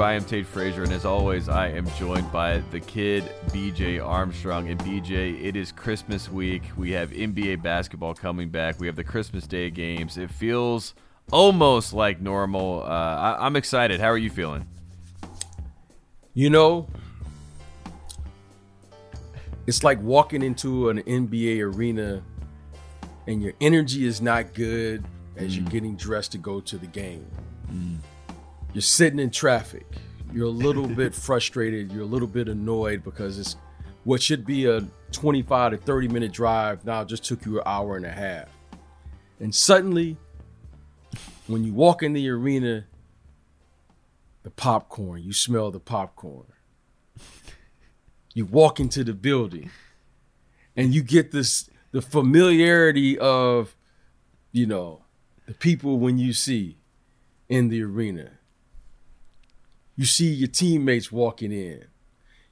I am Tate Frazier, and as always, I am joined by the kid BJ Armstrong. And BJ, it is Christmas week. We have NBA basketball coming back. We have the Christmas Day games. It feels almost like normal. Uh, I- I'm excited. How are you feeling? You know, it's like walking into an NBA arena and your energy is not good as you're getting dressed to go to the game. You're sitting in traffic. You're a little bit frustrated. You're a little bit annoyed because it's what should be a 25 to 30 minute drive now just took you an hour and a half. And suddenly, when you walk in the arena, the popcorn, you smell the popcorn. You walk into the building and you get this the familiarity of, you know, the people when you see in the arena. You see your teammates walking in.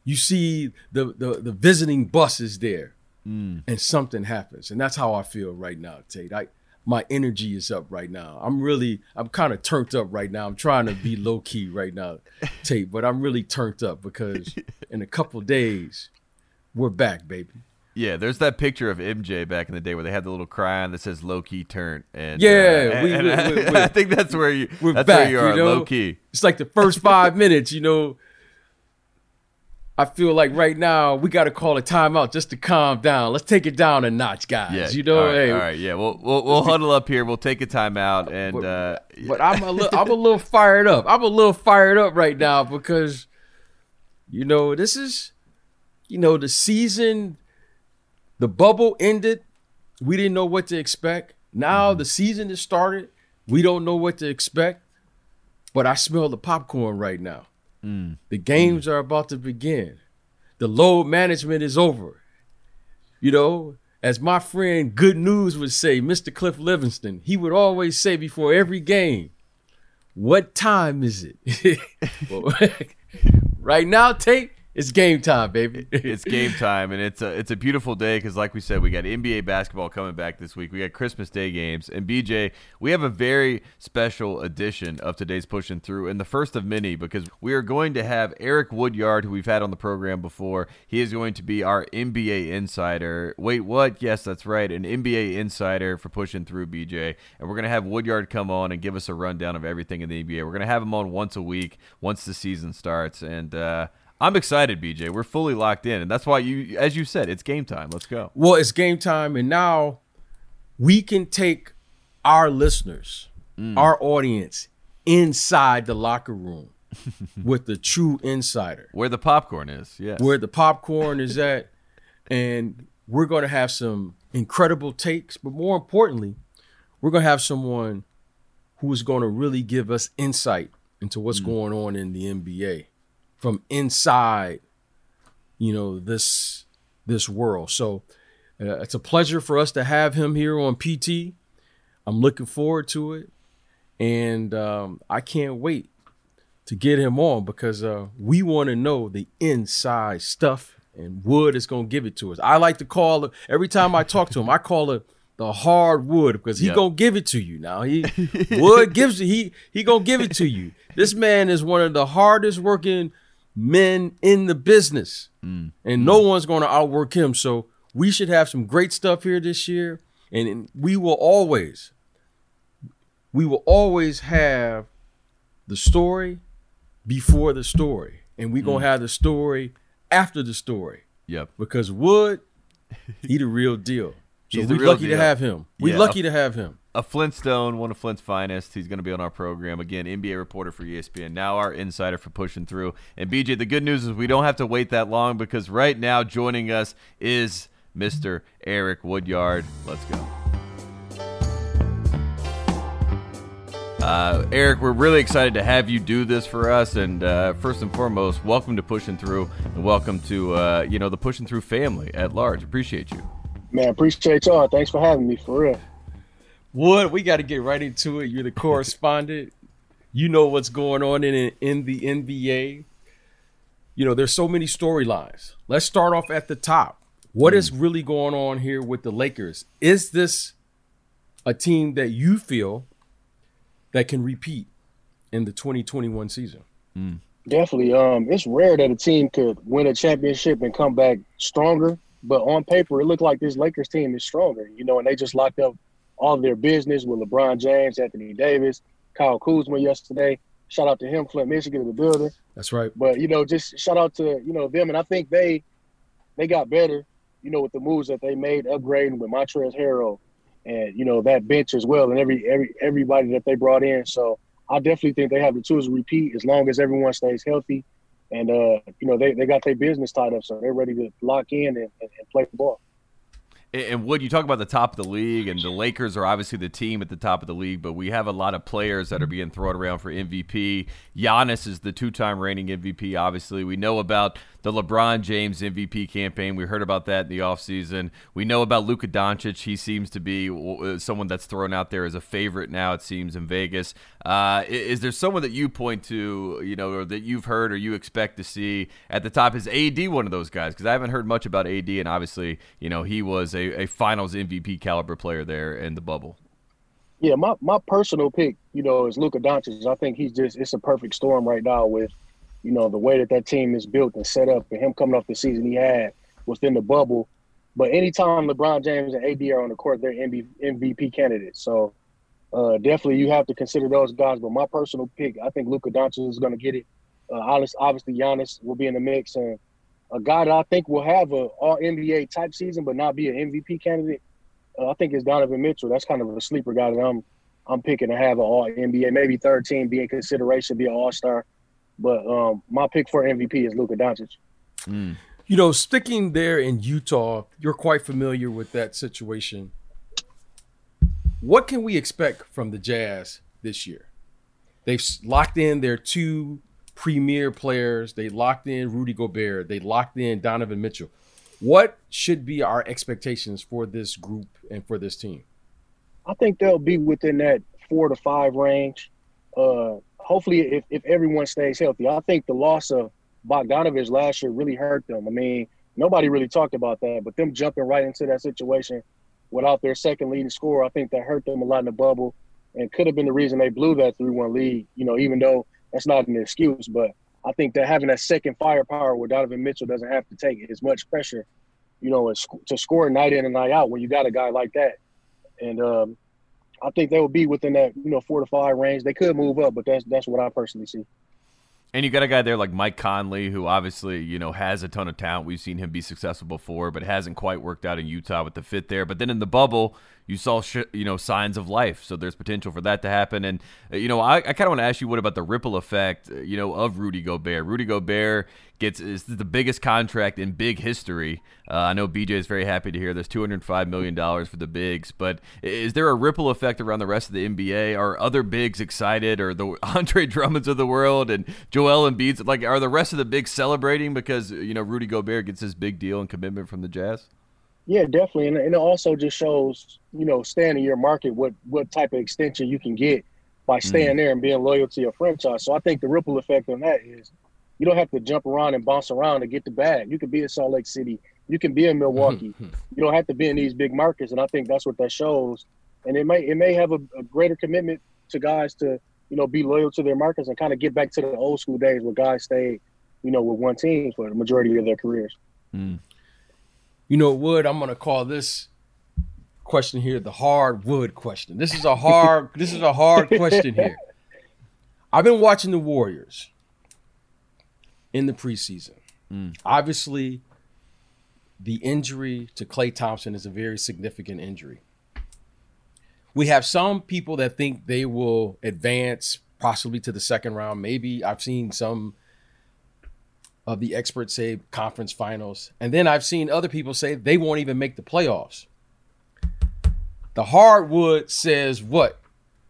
You see the the, the visiting buses there. Mm. And something happens. And that's how I feel right now, Tate. I my energy is up right now. I'm really, I'm kind of turned up right now. I'm trying to be low key right now, Tate, but I'm really turned up because in a couple days, we're back, baby. Yeah, there's that picture of MJ back in the day where they had the little cry on that says "low key turn." And Yeah, uh, we- and we- I, we- we- I think that's where you. We're that's back, where you are, you know? low key. It's like the first five minutes, you know. I feel like right now we got to call a timeout just to calm down. Let's take it down a notch, guys. Yeah, you know, all right, hey, all right, yeah, we'll we'll, we'll huddle up here. We'll take a timeout, and But- uh, but I'm a little, I'm a little fired up. I'm a little fired up right now because, you know, this is, you know, the season, the bubble ended. We didn't know what to expect. Now mm-hmm. the season has started. We don't know what to expect. But I smell the popcorn right now. Mm. The games mm. are about to begin. The load management is over. You know, as my friend Good News would say, Mr. Cliff Levingston, he would always say before every game, What time is it? Well, right now, Tate, it's game time, baby. it's game time, and it's a it's a beautiful day because, like we said, we got NBA basketball coming back this week. We got Christmas Day games, and BJ, we have a very special edition of today's pushing through, and the first of many because we are going to have Eric Woodyard, who we've had on the program before. He is going to be our NBA insider. Wait, what? Yes, that's right, an NBA insider for pushing through BJ, and we're gonna have Woodyard come on and give us a rundown of everything in the NBA. We're gonna have him on once a week once the season starts, and. uh I'm excited, BJ. We're fully locked in, and that's why you, as you said, it's game time. Let's go. well, it's game time, and now we can take our listeners, mm. our audience, inside the locker room with the true insider. Where the popcorn is, Yeah, where the popcorn is at, and we're going to have some incredible takes. But more importantly, we're going to have someone who is going to really give us insight into what's mm. going on in the NBA from inside, you know this this world. So uh, it's a pleasure for us to have him here on PT. I'm looking forward to it, and um, I can't wait to get him on because uh, we want to know the inside stuff, and Wood is going to give it to us. I like to call it every time I talk to him. I call it the hard wood because he Yep. gonna give it to you. Now he Wood gives it. He he gonna give it to you. This man is one of the hardest working men in the business, and no one's gonna outwork him. So we should have some great stuff here this year, and- and we will always, we will always have the story before the story, and we're gonna have the story after the story Yep. because Wood, he the real deal. So we're lucky deal. to have him. We're Yeah. lucky to have him. A Flintstone, one of Flint's finest. He's going to be on our program again. NBA reporter for ESPN. Now our insider for pushing through. And BJ, the good news is we don't have to wait that long because right now joining us is Mr. Eric Woodyard. Let's go. Uh, Eric, we're really excited to have you do this for us. And uh, first and foremost, welcome to Pushing Through, and welcome to uh, you know the Pushing Through family at large. Appreciate you. Man, appreciate y'all. Thanks for having me for real. Wood, we got to get right into it. You're the correspondent. You know what's going on in in the NBA. You know, there's so many storylines. Let's start off at the top. What is really going on here with the Lakers? Is this a team that you feel that can repeat in the 2021 season? Mm. Definitely. Um, it's rare that a team could win a championship and come back stronger. But on paper, it looked like this Lakers team is stronger, you know, and they just locked up all their business with LeBron James, Anthony Davis, Kyle Kuzma yesterday. Shout out to him, Flint, Michigan, in the building. That's right. But you know, just shout out to you know them, and I think they they got better, you know, with the moves that they made, upgrading with Montrezl Harrell, and you know that bench as well, and every every everybody that they brought in. So I definitely think they have the tools to repeat as long as everyone stays healthy, and uh, you know they, they got their business tied up, so they're ready to lock in and, and, and play the ball. And Wood, you talk about the top of the league, and the Lakers are obviously the team at the top of the league, but we have a lot of players that are being thrown around for MVP. Giannis is the two-time reigning MVP. Obviously, we know about the LeBron James MVP campaign. We heard about that in the offseason. We know about Luka Doncic. He seems to be uh, someone that's thrown out there as a favorite now, it seems, in Vegas. Uh, is there someone that you point to, you know, or that you've heard or you expect to see at the top? Is AD one of those guys? Because I haven't heard much about AD, and obviously, you know, he was a, a finals MVP caliber player there in the bubble. Yeah, my, my personal pick, you know, is Luka Doncic. I think he's just it's a perfect storm right now with – you know, the way that that team is built and set up, and him coming off the season he had within the bubble. But anytime LeBron James and AD are on the court, they're MVP candidates. So uh, definitely you have to consider those guys. But my personal pick, I think Luka Doncic is going to get it. Uh, obviously, Giannis will be in the mix, and a guy that I think will have a All NBA type season, but not be an MVP candidate. Uh, I think is Donovan Mitchell. That's kind of a sleeper guy that I'm I'm picking to have an All NBA, maybe third team, be in consideration, be an All Star. But um, my pick for MVP is Luka Doncic. Mm. You know, sticking there in Utah, you're quite familiar with that situation. What can we expect from the Jazz this year? They've locked in their two premier players. They locked in Rudy Gobert. They locked in Donovan Mitchell. What should be our expectations for this group and for this team? I think they'll be within that four to five range. Uh, hopefully, if, if everyone stays healthy, I think the loss of Bogdanovich last year really hurt them. I mean, nobody really talked about that, but them jumping right into that situation without their second leading scorer, I think that hurt them a lot in the bubble and could have been the reason they blew that 3 1 lead, you know, even though that's not an excuse. But I think that having that second firepower where Donovan Mitchell doesn't have to take as much pressure, you know, to score night in and night out when you got a guy like that. And um, I think they will be within that you know four to five range. They could move up, but that's that's what I personally see. And you got a guy there like Mike Conley, who obviously you know has a ton of talent. We've seen him be successful before, but hasn't quite worked out in Utah with the fit there. But then in the bubble, you saw sh- you know signs of life, so there's potential for that to happen. And uh, you know, I, I kind of want to ask you, what about the ripple effect, uh, you know, of Rudy Gobert? Rudy Gobert gets is the biggest contract in big history. Uh, I know BJ is very happy to hear there's 205 million dollars for the bigs, but is there a ripple effect around the rest of the NBA? Are other bigs excited, or the Andre Drummonds of the world and Joel Embiid's like, are the rest of the bigs celebrating because you know Rudy Gobert gets this big deal and commitment from the Jazz? Yeah, definitely, and, and it also just shows you know staying in your market what what type of extension you can get by staying mm. there and being loyal to your franchise. So I think the ripple effect on that is you don't have to jump around and bounce around to get the bag. You can be in Salt Lake City, you can be in Milwaukee. you don't have to be in these big markets, and I think that's what that shows. And it may it may have a, a greater commitment to guys to you know be loyal to their markets and kind of get back to the old school days where guys stayed you know with one team for the majority of their careers. Mm. You know, Wood, I'm gonna call this question here the hard wood question. This is a hard this is a hard question here. I've been watching the Warriors in the preseason. Mm. Obviously, the injury to Klay Thompson is a very significant injury. We have some people that think they will advance possibly to the second round. Maybe I've seen some of the experts say conference finals. And then I've seen other people say they won't even make the playoffs. The hardwood says what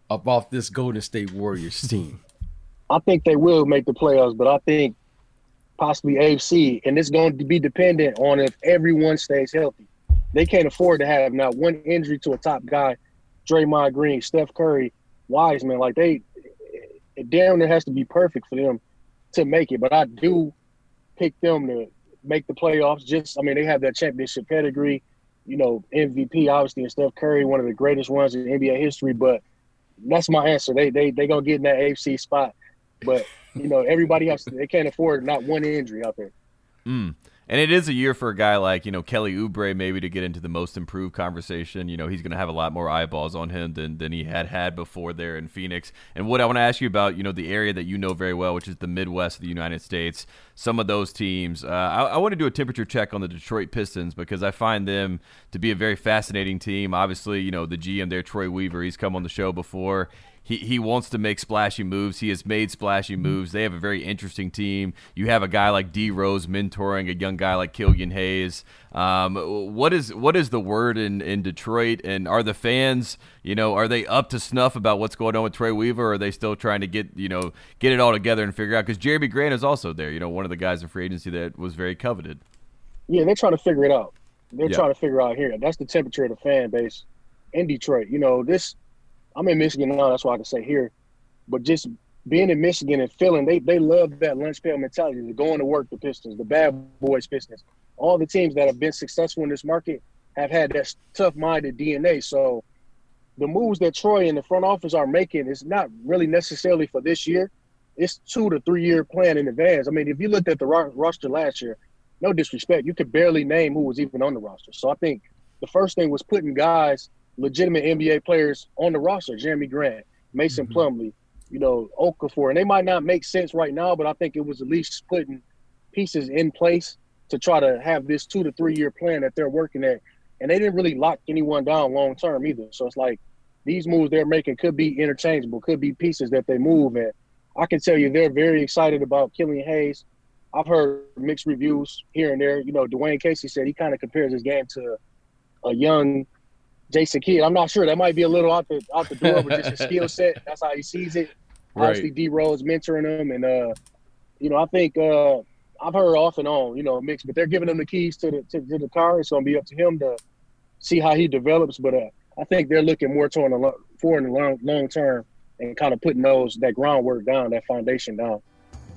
about this Golden State Warriors team? I think they will make the playoffs, but I think possibly AFC, and it's going to be dependent on if everyone stays healthy. They can't afford to have not one injury to a top guy, Draymond Green, Steph Curry, Wiseman. Like they, damn, it has to be perfect for them to make it. But I do pick them to make the playoffs. Just, I mean, they have that championship pedigree. You know, MVP obviously and Steph Curry, one of the greatest ones in NBA history. But that's my answer. They they they gonna get in that AFC spot. But you know, everybody has to, they can't afford not one injury out there. Mm. And it is a year for a guy like, you know, Kelly Oubre maybe to get into the most improved conversation. You know, he's going to have a lot more eyeballs on him than, than he had had before there in Phoenix. And what I want to ask you about, you know, the area that you know very well, which is the Midwest of the United States, some of those teams. Uh, I, I want to do a temperature check on the Detroit Pistons because I find them to be a very fascinating team. Obviously, you know, the GM there, Troy Weaver, he's come on the show before he, he wants to make splashy moves. He has made splashy mm-hmm. moves. They have a very interesting team. You have a guy like D Rose mentoring a young guy like Killian Hayes. Um, what is what is the word in, in Detroit? And are the fans, you know, are they up to snuff about what's going on with Trey Weaver? Or are they still trying to get you know get it all together and figure out? Because Jerami Grant is also there. You know, one of the guys in free agency that was very coveted. Yeah, they're trying to figure it out. They're yeah. trying to figure out here. That's the temperature of the fan base in Detroit. You know, this I'm in Michigan now, that's why I can say here. But just being in Michigan and feeling they they love that lunch pail mentality, the going to work, the Pistons, the bad boys Pistons. All the teams that have been successful in this market have had that tough minded DNA. So the moves that Troy and the front office are making is not really necessarily for this year. It's two to three year plan in advance. I mean, if you looked at the roster last year, no disrespect, you could barely name who was even on the roster. So I think the first thing was putting guys legitimate NBA players on the roster. Jerami Grant, Mason mm-hmm. Plumlee, you know, Okafor. And they might not make sense right now, but I think it was at least putting pieces in place to try to have this two to three year plan that they're working at. And they didn't really lock anyone down long term either. So it's like these moves they're making could be interchangeable, could be pieces that they move. And I can tell you they're very excited about Killian Hayes. I've heard mixed reviews here and there. You know, Dwane Casey said he kind of compares his game to a young Jason Kidd. I'm not sure. That might be a little out the out the door, but just a skill set. That's how he sees it. Right. Obviously, D Rose mentoring him, and uh, you know, I think uh, I've heard off and on, you know, mix, but they're giving him the keys to the to, to the car. It's gonna be up to him to see how he develops. But uh, I think they're looking more toward the long, for in the long long term and kind of putting those that groundwork down, that foundation down.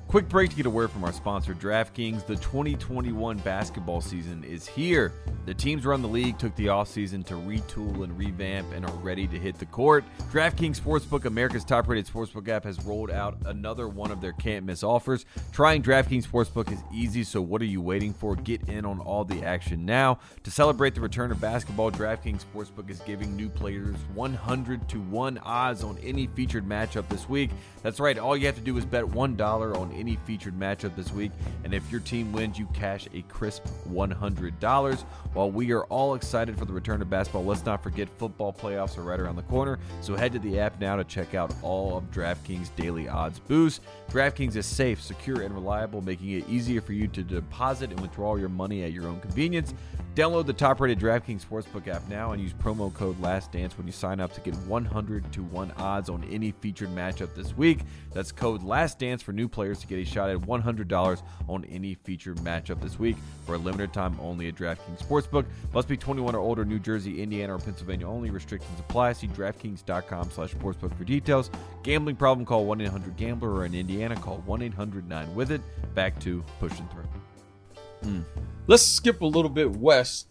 Quick break to get a word from our sponsor, DraftKings. The 2021 basketball season is here. The teams around the league took the offseason to retool and revamp and are ready to hit the court. DraftKings Sportsbook, America's top rated sportsbook app, has rolled out another one of their can't miss offers. Trying DraftKings Sportsbook is easy, so what are you waiting for? Get in on all the action now. To celebrate the return of basketball, DraftKings Sportsbook is giving new players 100 to 1 odds on any featured matchup this week. That's right, all you have to do is bet $1 on any featured matchup this week. And if your team wins, you cash a crisp $100. While we are all excited for the return of basketball, let's not forget football playoffs are right around the corner. So head to the app now to check out all of DraftKings daily odds boost. DraftKings is safe, secure, and reliable, making it easier for you to deposit and withdraw your money at your own convenience. Download the top rated DraftKings Sportsbook app now and use promo code LASTDANCE when you sign up to get 100 to 1 odds on any featured matchup this week. That's code LASTDANCE for new players to get a shot at $100 on any featured matchup this week for a limited time only at DraftKings Sportsbook. Must be 21 or older, New Jersey, Indiana, or Pennsylvania only. Restrictions apply. See DraftKings.com slash sportsbook for details. Gambling problem, call 1-800-GAMBLER or in Indiana, call 1-800-9-WITH-IT. Back to pushing through. Mm. Let's skip a little bit west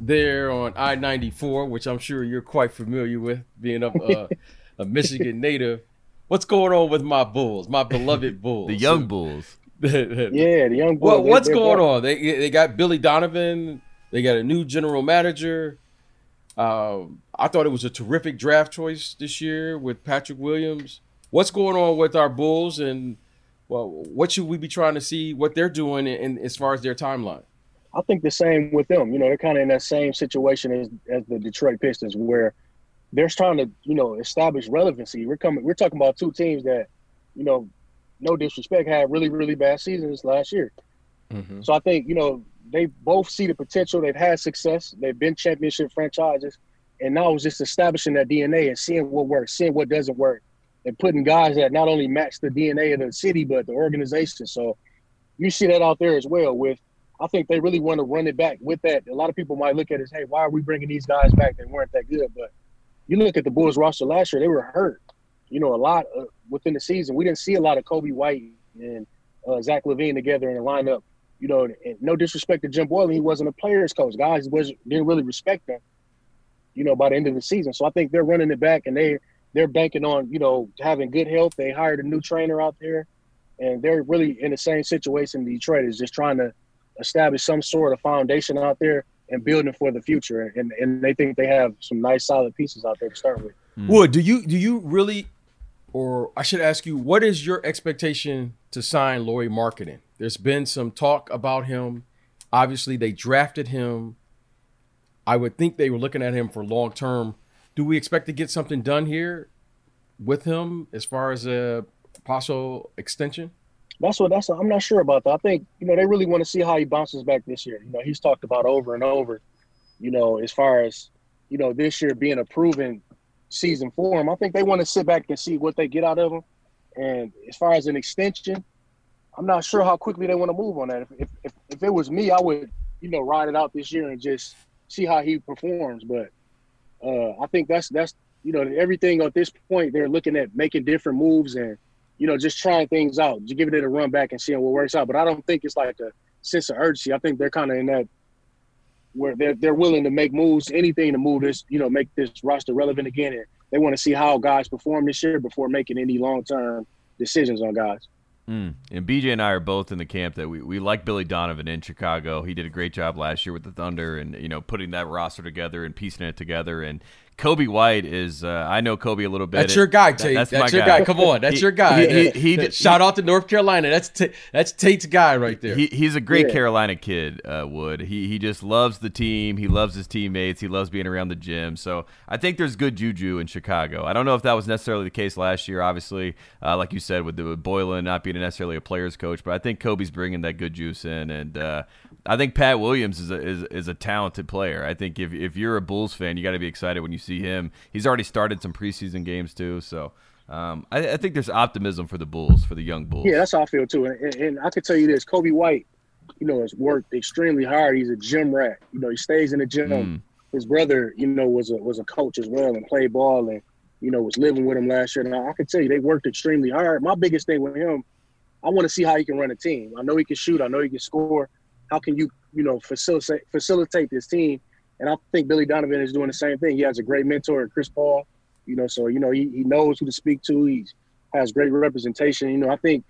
there on I 94, which I'm sure you're quite familiar with, being a, uh, a Michigan native. What's going on with my Bulls, my beloved Bulls? the young Bulls. yeah, the young Bulls. What, what's going on? They they got Billy Donovan. They got a new general manager. Um, I thought it was a terrific draft choice this year with Patrick Williams. What's going on with our Bulls and well, what should we be trying to see what they're doing in, in as far as their timeline? I think the same with them. You know, they're kind of in that same situation as as the Detroit Pistons, where they're trying to you know establish relevancy. We're coming. We're talking about two teams that, you know, no disrespect, had really really bad seasons last year. Mm-hmm. So I think you know they both see the potential. They've had success. They've been championship franchises, and now it's just establishing that DNA and seeing what works, seeing what doesn't work, and putting guys that not only match the DNA of the city but the organization. So you see that out there as well. With I think they really want to run it back with that. A lot of people might look at it as, hey, why are we bringing these guys back? They weren't that good. But you look at the Bulls roster last year; they were hurt. You know, a lot uh, within the season. We didn't see a lot of Coby White and uh, Zach LaVine together in the lineup. You know, no disrespect to Jim Boylen, he wasn't a players coach. Guys was didn't really respect him. You know, by the end of the season, so I think they're running it back, and they they're banking on you know having good health. They hired a new trainer out there. and they're really in the same situation Detroit is just trying to establish some sort of foundation out there and building for the future. And and they think they have some nice solid pieces out there to start with. Mm. Wood, do you do you really, or I should ask you, what is your expectation to sign Lauri Markkanen? There's been some talk about him. Obviously, they drafted him. I would think they were looking at him for long term. Do we expect to get something done here with him as far as a possible extension? That's what that's. I'm not sure about that. I think you know they really want to see how he bounces back this year. You know, he's talked about over and over. You know, as far as you know, this year being a proven season for him, I think they want to sit back and see what they get out of him. And as far as an extension, I'm not sure how quickly they want to move on that. If, if, if, if it was me, I would, you know, ride it out this year and just see how he performs. But uh, I think that's that's you know everything at this point they're looking at making different moves and you know just trying things out, just giving it a run back and seeing what works out. But I don't think it's like a sense of urgency. I think they're kind of in that where they're they're willing to make moves, anything to move this, you know, make this roster relevant again. And they want to see how guys perform this year before making any long term decisions on guys. Mm. And BJ and I are both in the camp that we, we like Billy Donovan in Chicago. He did a great job last year with the Thunder and you know putting that roster together and piecing it together. And Coby White is uh, I know Coby a little bit. That's your guy, Tate. That, that's, that's your guy. guy. Come on, that's he, your guy. He, he, he Shout out to North Carolina. That's t- that's Tate's guy right there. he's a great yeah. Carolina kid. Uh, Wood. He he just loves the team. He loves his teammates. He loves being around the gym. So I think there's good juju in Chicago. I don't know if that was necessarily the case last year. Obviously, uh, like you said, with, the, with Boylen not being necessarily a player's coach, but I think Coby's bringing that good juice in, and uh, I think Pat Williams is a, is, is a talented player. I think if if you're a Bulls fan, you got to be excited when you see him. He's already started some preseason games too. So um, I, I, think there's optimism for the Bulls, for the young Bulls. Yeah, that's how I feel too. And, and I can tell you this: Coby White, you know, has worked extremely hard. He's a gym rat. You know, he stays in the gym. Mm. His brother, you know, was a was a coach as well and played ball and you know was living with him last year. And I, I can tell you, they worked extremely hard. My biggest thing with him, I want to see how he can run a team. I know he can shoot. I know he can score. How can you, you know, facilitate facilitate this team? And I think Billy Donovan is doing the same thing. He has a great mentor, Chris Paul. You know, so you know he, he knows who to speak to. He has great representation. You know, I think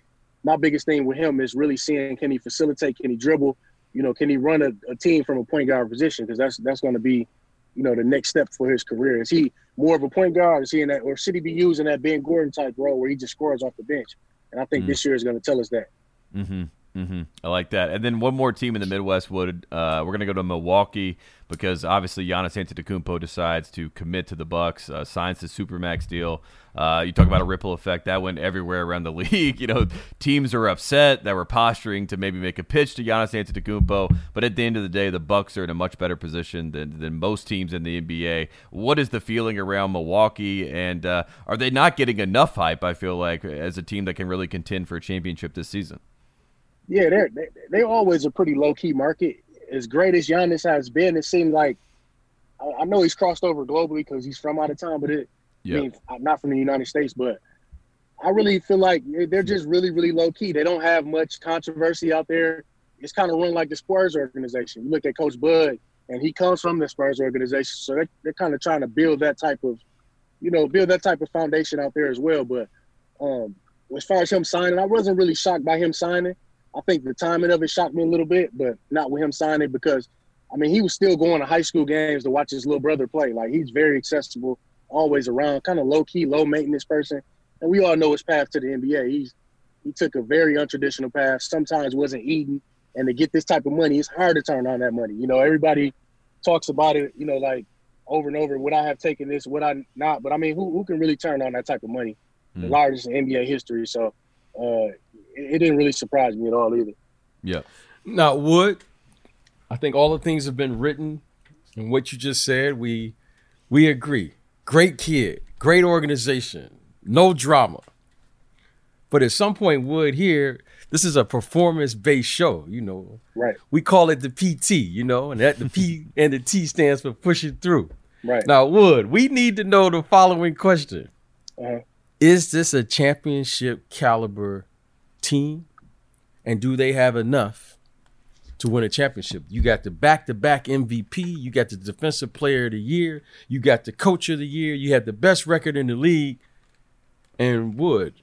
my biggest thing with him is really seeing can he facilitate, can he dribble, you know, can he run a, a team from a point guard position? Because that's that's going to be, you know, the next step for his career. Is he more of a point guard? Is he in that, or should he be using that Ben Gordon type role where he just scores off the bench? And I think mm-hmm. this year is going to tell us that. Mm-hmm. Mm-hmm. I like that. And then one more team in the Midwest would uh, we're going to go to Milwaukee because obviously Giannis Antetokounmpo decides to commit to the Bucks, uh, signs the supermax deal. Uh, you talk about a ripple effect that went everywhere around the league. You know, teams are upset that were posturing to maybe make a pitch to Giannis Antetokounmpo, but at the end of the day, the Bucks are in a much better position than, than most teams in the NBA. What is the feeling around Milwaukee, and uh, are they not getting enough hype? I feel like as a team that can really contend for a championship this season. Yeah, they're they, they always a pretty low key market. As great as Giannis has been, it seemed like I, I know he's crossed over globally because he's from out of town, but it yep. I mean not from the United States, but I really feel like they're just really, really low key. They don't have much controversy out there. It's kind of run like the Spurs organization. You look at Coach Bud, and he comes from the Spurs organization, so they're, they're kind of trying to build that type of, you know, build that type of foundation out there as well. But um, as far as him signing, I wasn't really shocked by him signing. I think the timing of it shocked me a little bit, but not with him signing because, I mean, he was still going to high school games to watch his little brother play. Like he's very accessible, always around, kind of low key, low maintenance person. And we all know his path to the NBA. He's he took a very untraditional path. Sometimes wasn't eating, and to get this type of money, it's hard to turn on that money. You know, everybody talks about it. You know, like over and over. Would I have taken this? Would I not? But I mean, who who can really turn on that type of money? Mm. The largest in NBA history. So uh, it didn't really surprise me at all either. Yeah. Now, Wood, I think all the things have been written and what you just said. We we agree. Great kid, great organization, no drama. But at some point, Wood here, this is a performance-based show, you know. Right. We call it the PT, you know, and that the P and the T stands for pushing through. Right. Now, Wood, we need to know the following question. Uh-huh. Is this a championship caliber team? And do they have enough to win a championship? You got the back to back MVP, you got the defensive player of the year, you got the coach of the year, you have the best record in the league. And Wood,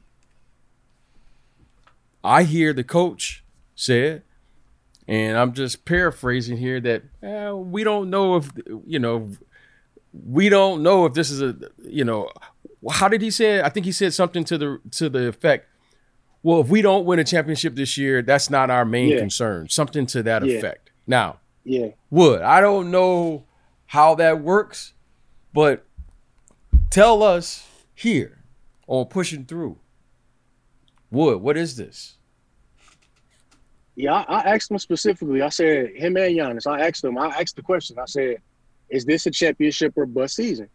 I hear the coach said, and I'm just paraphrasing here that eh, we don't know if you know we don't know if this is a you know how did he say it? I think he said something to the to the effect well if we don't win a championship this year that's not our main yeah. concern something to that yeah. effect now yeah would I don't know how that works but tell us here on pushing through Wood what is this yeah I, I asked him specifically I said him and Giannis I asked him I asked the question I said is this a championship or bust season?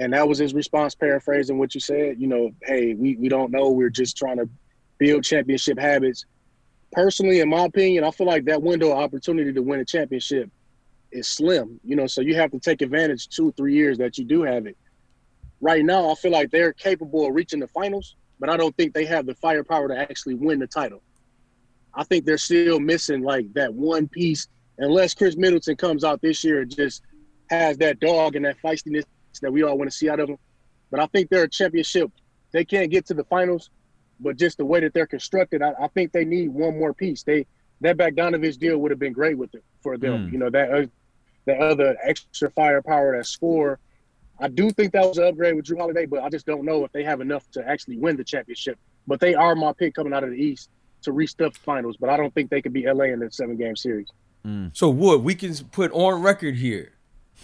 And that was his response, paraphrasing what you said. You know, hey, we, we don't know. We're just trying to build championship habits. Personally, in my opinion, I feel like that window of opportunity to win a championship is slim. You know, so you have to take advantage two, three years that you do have it. Right now, I feel like they're capable of reaching the finals, but I don't think they have the firepower to actually win the title. I think they're still missing like that one piece, unless Khris Middleton comes out this year and just has that dog and that feistiness that we all want to see out of them. But I think they're a championship. They can't get to the finals, but just the way that they're constructed, I, I think they need one more piece. They that Bogdanovich deal would have been great with it for them. Mm. You know that uh, that other extra firepower, that score. I do think that was an upgrade with Jrue Holiday, but I just don't know if they have enough to actually win the championship. But they are my pick coming out of the East to reach the finals. But I don't think they could be LA in the seven game series. Mm. So Wood, we can put on record here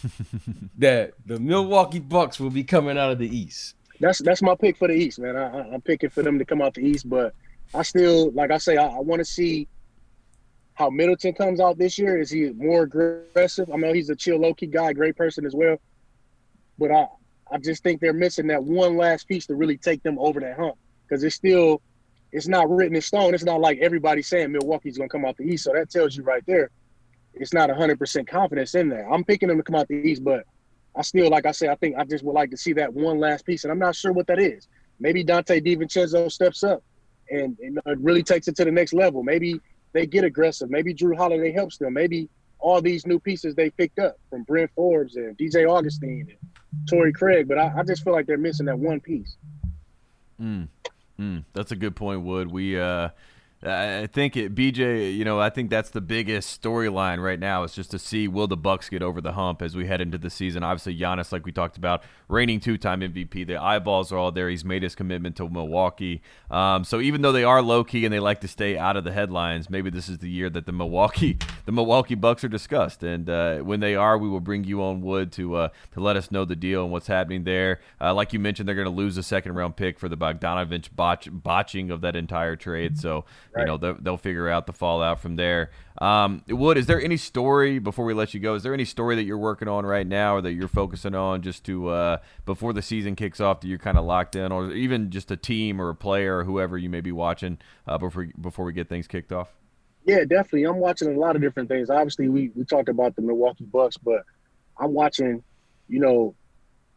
that the Milwaukee Bucks will be coming out of the East. That's that's my pick for the East, man. I, am picking for them to come out the East, but I still, like I say, I, I want to see how Middleton comes out this year. Is he more aggressive? I know he's a chill, low key guy, great person as well, but I I just think they're missing that one last piece to really take them over that hump because it's still it's not written in stone. It's not like everybody's saying Milwaukee's going to come out the East, so that tells you right there it's not 100% confidence in that. I'm picking them to come out the East, but I still, like I said, I think I just would like to see that one last piece, and I'm not sure what that is. Maybe Donte DiVincenzo steps up and, and really takes it to the next level. Maybe they get aggressive. Maybe Jrue Holiday helps them. Maybe all these new pieces they picked up from Bryn Forbes and DJ Augustin and Torrey Craig, but I, I just feel like they're missing that one piece. Mm. Mm. That's a good point, Wood. We uh I think it, BJ, you know, I think that's the biggest storyline right now is just to see will the Bucks get over the hump as we head into the season. Obviously, Giannis, like we talked about, reigning two-time MVP. The eyeballs are all there. He's made his commitment to Milwaukee. Um, so even though they are low key and they like to stay out of the headlines, maybe this is the year that the Milwaukee the Milwaukee Bucks are discussed. And uh, when they are, we will bring you on Wood to uh, to let us know the deal and what's happening there. Uh, like you mentioned, they're going to lose a second round pick for the Bogdanovich botch, botching of that entire trade. So right. you know they'll, they'll, figure out the fallout from there. Um, Wood, is there any story before we let you go? Is there any story that you're working on right now, or that you're focusing on just to uh, before the season kicks off that you're kind of locked in, or even just a team or a player or whoever you may be watching uh, before before we get things kicked off? Yeah, definitely. I'm watching a lot of different things. Obviously, we we talked about the Milwaukee Bucks, but I'm watching, you know,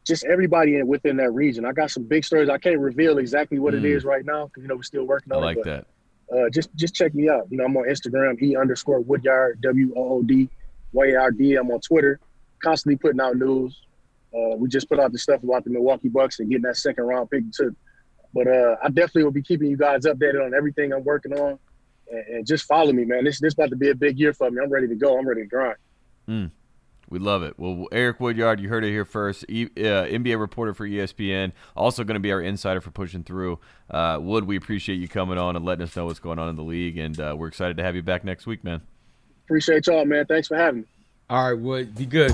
just everybody within that region. I got some big stories. I can't reveal exactly what mm. it is right now because you know we're still working on it. I like it. that uh, just just check me out. You know, I'm on Instagram, E underscore Woodyard, W O O D Y R D. I'm on Twitter, constantly putting out news. Uh, we just put out the stuff about the Milwaukee Bucks and getting that second round pick too. But uh, I definitely will be keeping you guys updated on everything I'm working on, and, and, just follow me, man. This this about to be a big year for me. I'm ready to go. I'm ready to grind. Mm. We love it. Well, Eric Woodyard, you heard it here first. E- uh, NBA reporter for ESPN, also going to be our insider for pushing through. Uh, Wood, we appreciate you coming on and letting us know what's going on in the league, and uh, we're excited to have you back next week, man. Appreciate y'all, man. Thanks for having me. All right, Wood, be good.